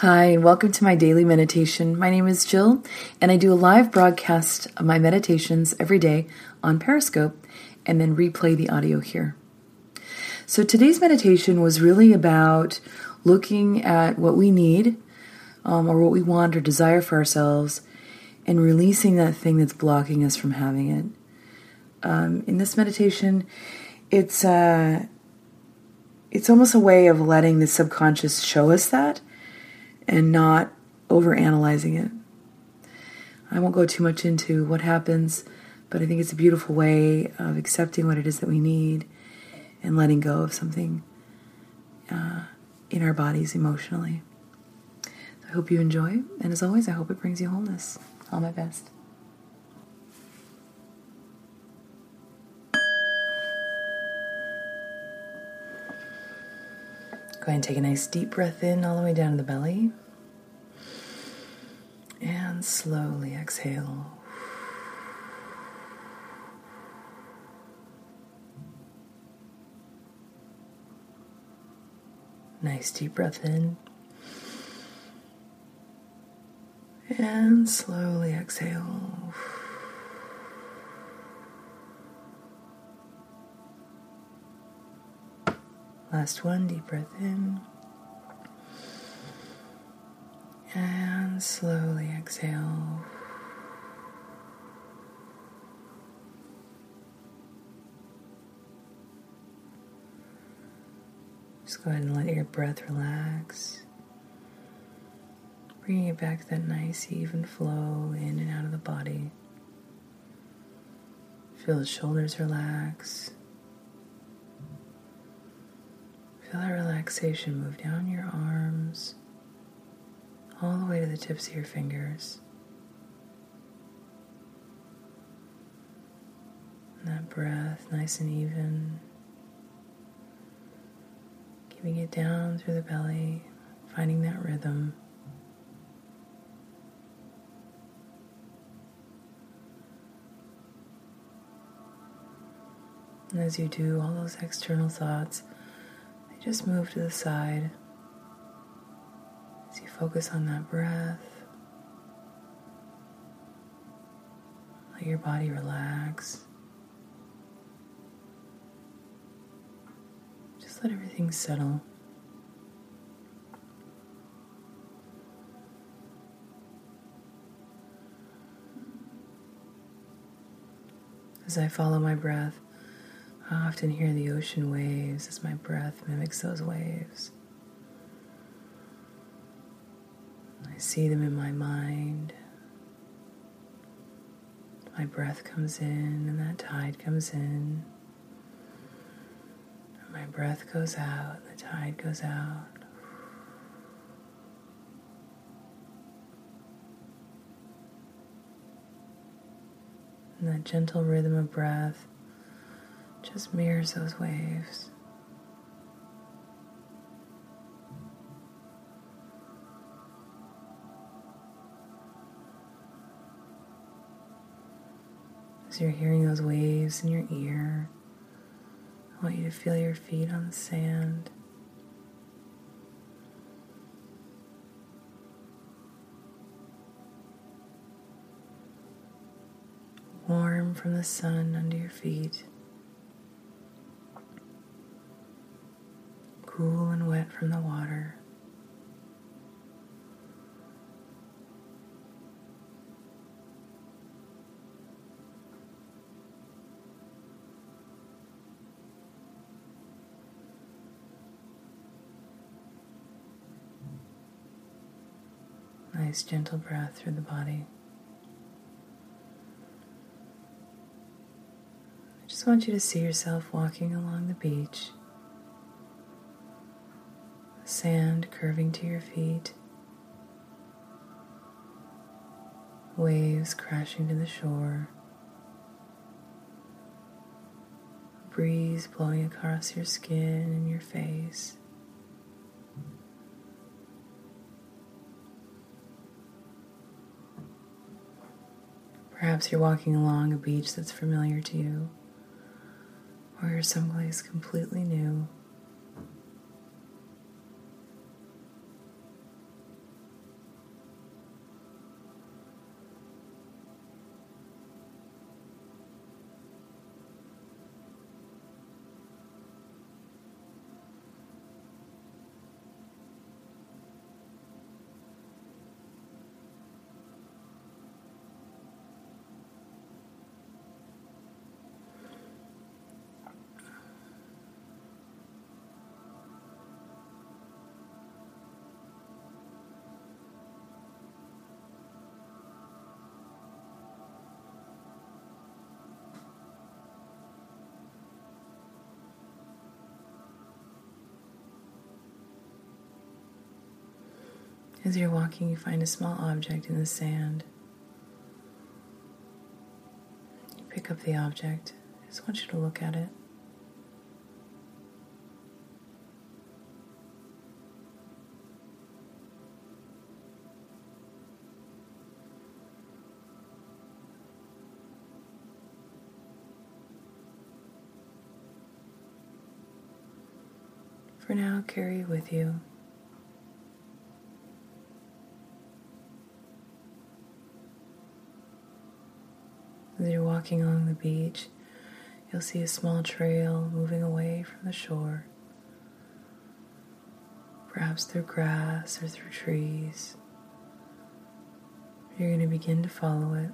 Hi, and welcome to my daily meditation. My name is Jill, and I do a live broadcast of my meditations every day on Periscope and then replay the audio here. So today's meditation was really about looking at what we need um, or what we want or desire for ourselves and releasing that thing that's blocking us from having it. Um, in this meditation, it's uh, it's almost a way of letting the subconscious show us that and not over analyzing it. I won't go too much into what happens, but I think it's a beautiful way of accepting what it is that we need and letting go of something uh, in our bodies emotionally. I hope you enjoy, and as always, I hope it brings you wholeness. All my best. Go ahead and take a nice deep breath in all the way down to the belly. And slowly exhale. Nice deep breath in. And slowly exhale. Last one, deep breath in. And slowly exhale. Just go ahead and let your breath relax. Bringing it back that nice, even flow in and out of the body. Feel the shoulders relax. Feel that relaxation move down your arms, all the way to the tips of your fingers. And that breath, nice and even. Keeping it down through the belly, finding that rhythm. And as you do, all those external thoughts just move to the side as you focus on that breath. Let your body relax. Just let everything settle. As I follow my breath, I often hear the ocean waves as my breath mimics those waves. I see them in my mind. My breath comes in and that tide comes in. And my breath goes out, and the tide goes out. And that gentle rhythm of breath just mirrors those waves. As you're hearing those waves in your ear, I want you to feel your feet on the sand. Warm from the sun under your feet. Cool and wet from the water. Nice gentle breath through the body. I just want you to see yourself walking along the beach sand curving to your feet. waves crashing to the shore, breeze blowing across your skin and your face. Perhaps you're walking along a beach that's familiar to you, or you're someplace completely new. As you're walking, you find a small object in the sand. You pick up the object. I just want you to look at it. For now, carry with you. As you're walking along the beach, you'll see a small trail moving away from the shore, perhaps through grass or through trees. You're going to begin to follow it.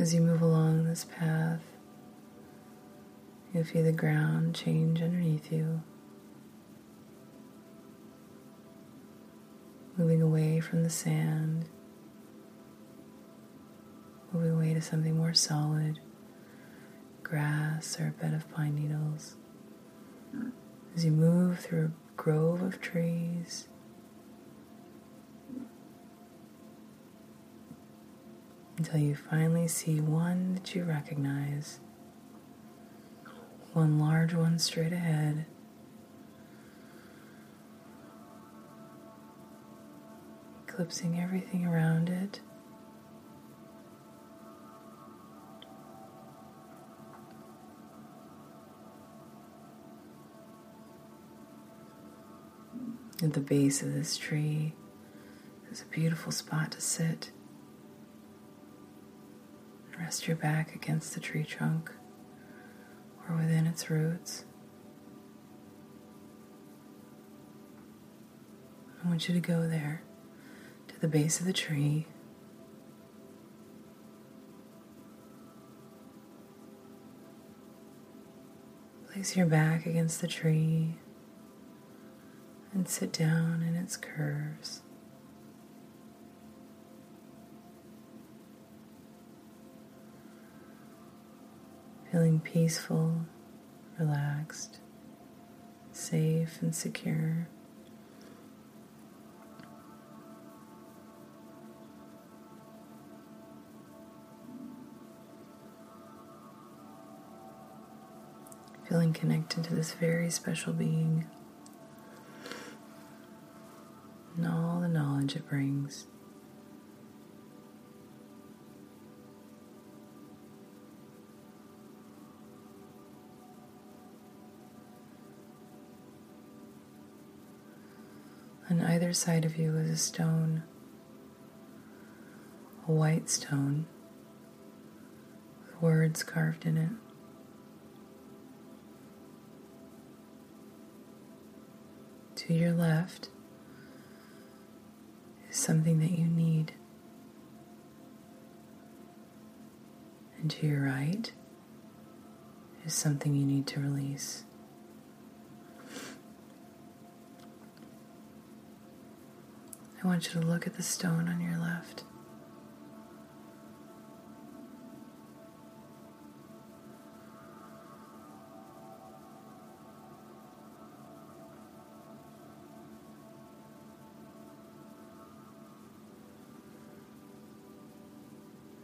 As you move along this path, you'll feel the ground change underneath you, moving away from the sand, moving away to something more solid, grass or a bed of pine needles. As you move through a grove of trees, until you finally see one that you recognize. One large one straight ahead. Eclipsing everything around it. At the base of this tree, there's a beautiful spot to sit. Rest your back against the tree trunk or within its roots. I want you to go there to the base of the tree. Place your back against the tree and sit down in its curves. Feeling peaceful, relaxed, safe, and secure. Feeling connected to this very special being and all the knowledge it brings. Either side of you is a stone, a white stone with words carved in it. To your left is something that you need, and to your right is something you need to release. I want you to look at the stone on your left.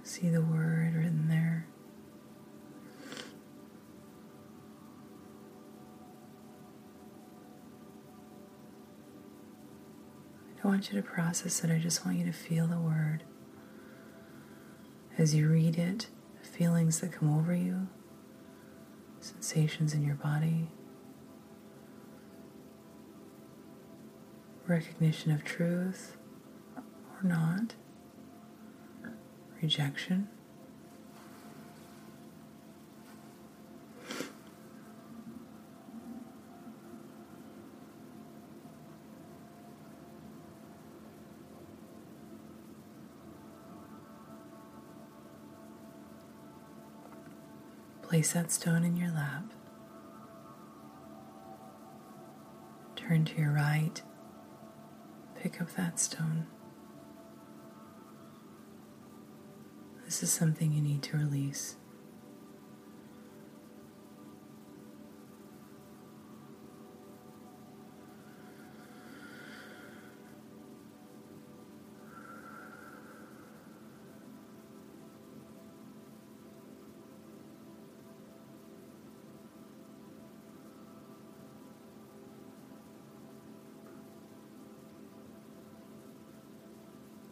See the word written there. Want you to process it, I just want you to feel the word. As you read it, feelings that come over you, sensations in your body, recognition of truth or not, rejection. Place that stone in your lap. Turn to your right. Pick up that stone. This is something you need to release.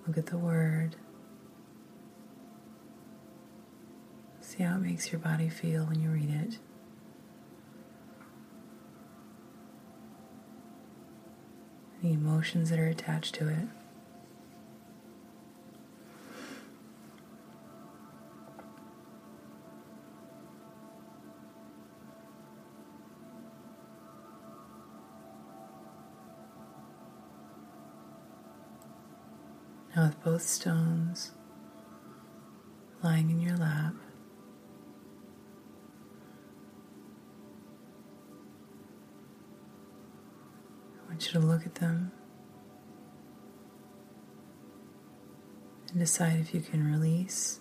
Look at the word. See how it makes your body feel when you read it. The emotions that are attached to it. Now, with both stones lying in your lap, I want you to look at them and decide if you can release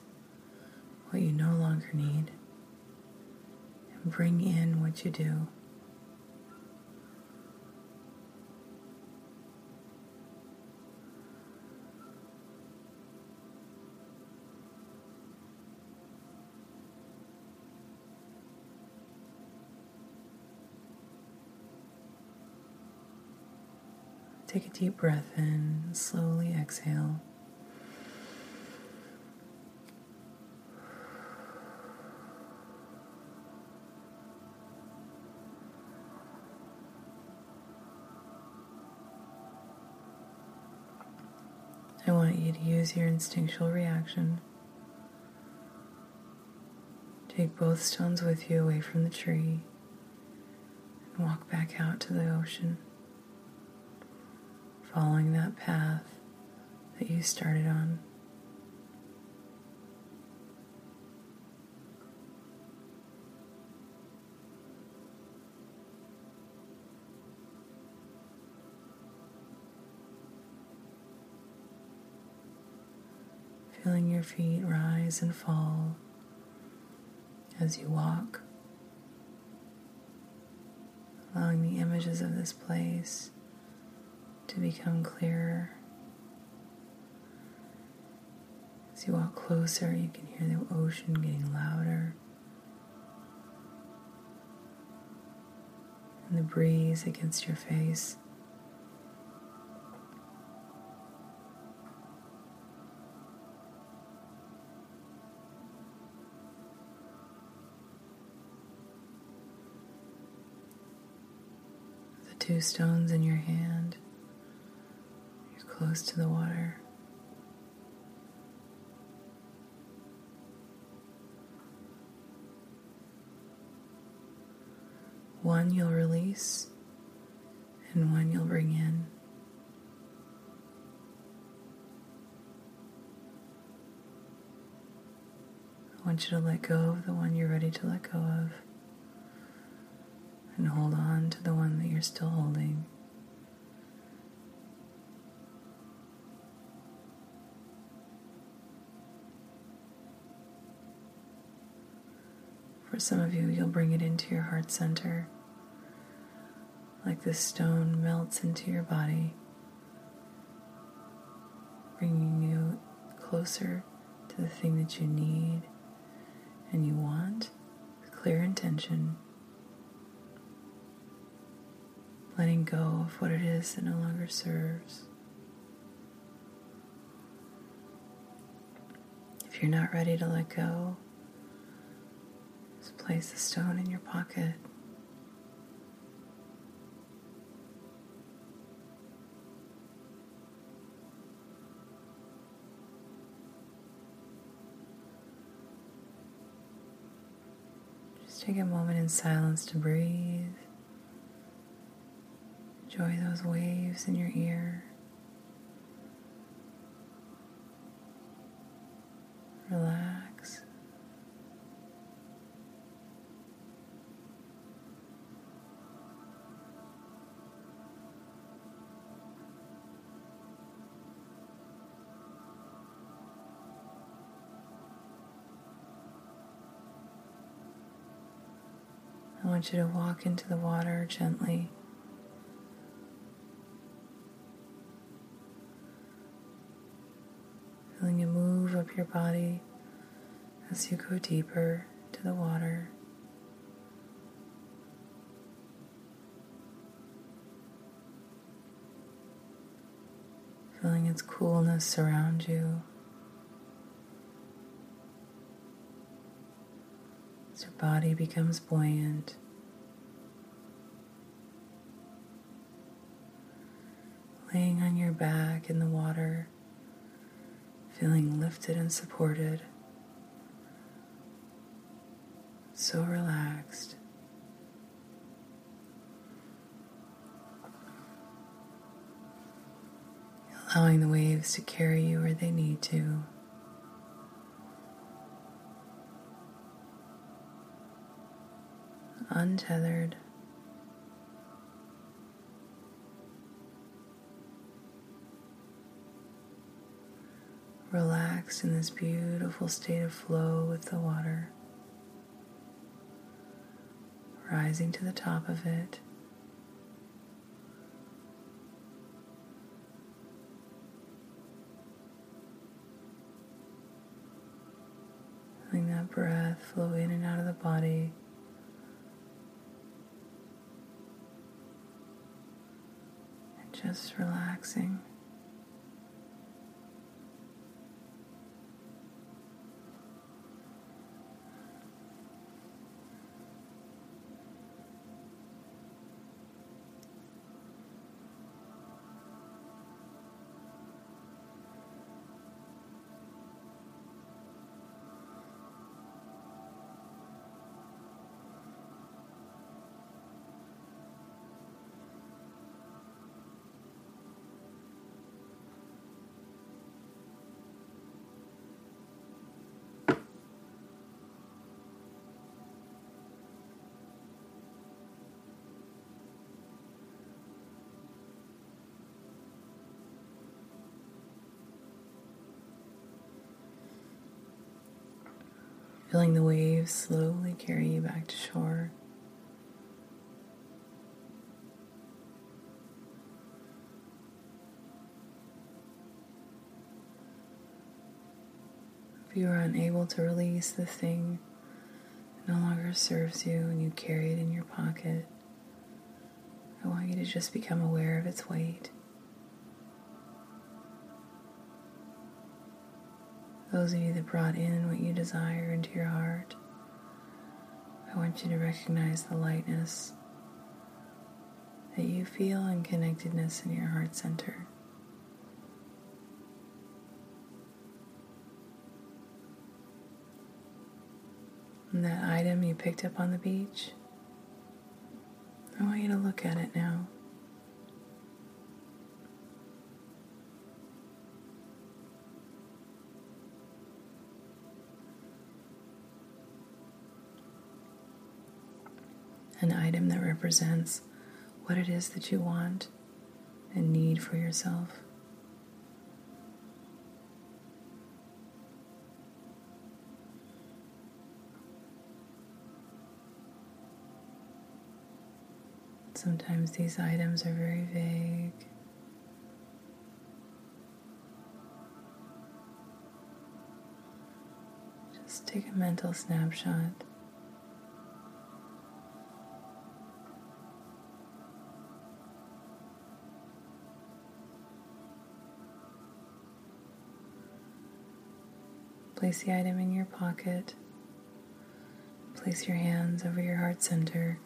what you no longer need and bring in what you do. Take a deep breath in, slowly exhale. I want you to use your instinctual reaction. Take both stones with you away from the tree and walk back out to the ocean following that path that you started on. Feeling your feet rise and fall as you walk, allowing the images of this place to become clearer. As you walk closer, you can hear the ocean getting louder. And the breeze against your face. The two stones in your hand close to the water. One you'll release, and one you'll bring in. I want you to let go of the one you're ready to let go of, and hold on to the one that you're still holding. For some of you, you'll bring it into your heart center, like this stone melts into your body, bringing you closer to the thing that you need and you want with clear intention. Letting go of what it is that no longer serves. If you're not ready to let go, place the stone in your pocket. Just take a moment in silence to breathe. Enjoy those waves in your ear. Want you to walk into the water gently. Feeling it move up your body as you go deeper to the water. Feeling its coolness surround you. Body becomes buoyant. Laying on your back in the water feeling lifted and supported, so relaxed. Allowing the waves to carry you where they need to. Untethered. relaxed in this beautiful state of flow with the water, rising to the top of it. Feeling that breath flow in and out of the body. Just relaxing. Feeling the waves slowly carry you back to shore. If you are unable to release the thing that no longer serves you and you carry it in your pocket, I want you to just become aware of its weight. Those of you that brought in what you desire into your heart, I want you to recognize the lightness that you feel and connectedness in your heart center. And that item you picked up on the beach, I want you to look at it now. An item that represents what it is that you want and need for yourself. Sometimes these items are very vague. Just take a mental snapshot. Place the item in your pocket. Place your hands over your heart center.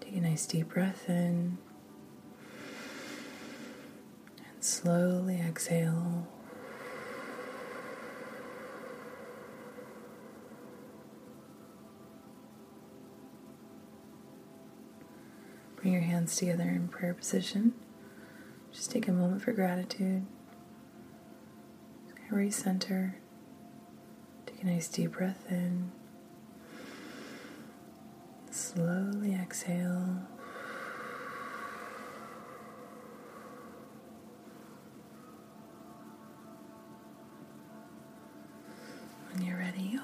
Take a nice deep breath in. And slowly exhale. Bring your hands together in prayer position. Just take a moment for gratitude. Recenter. Take a nice deep breath in. Slowly exhale. When you're ready,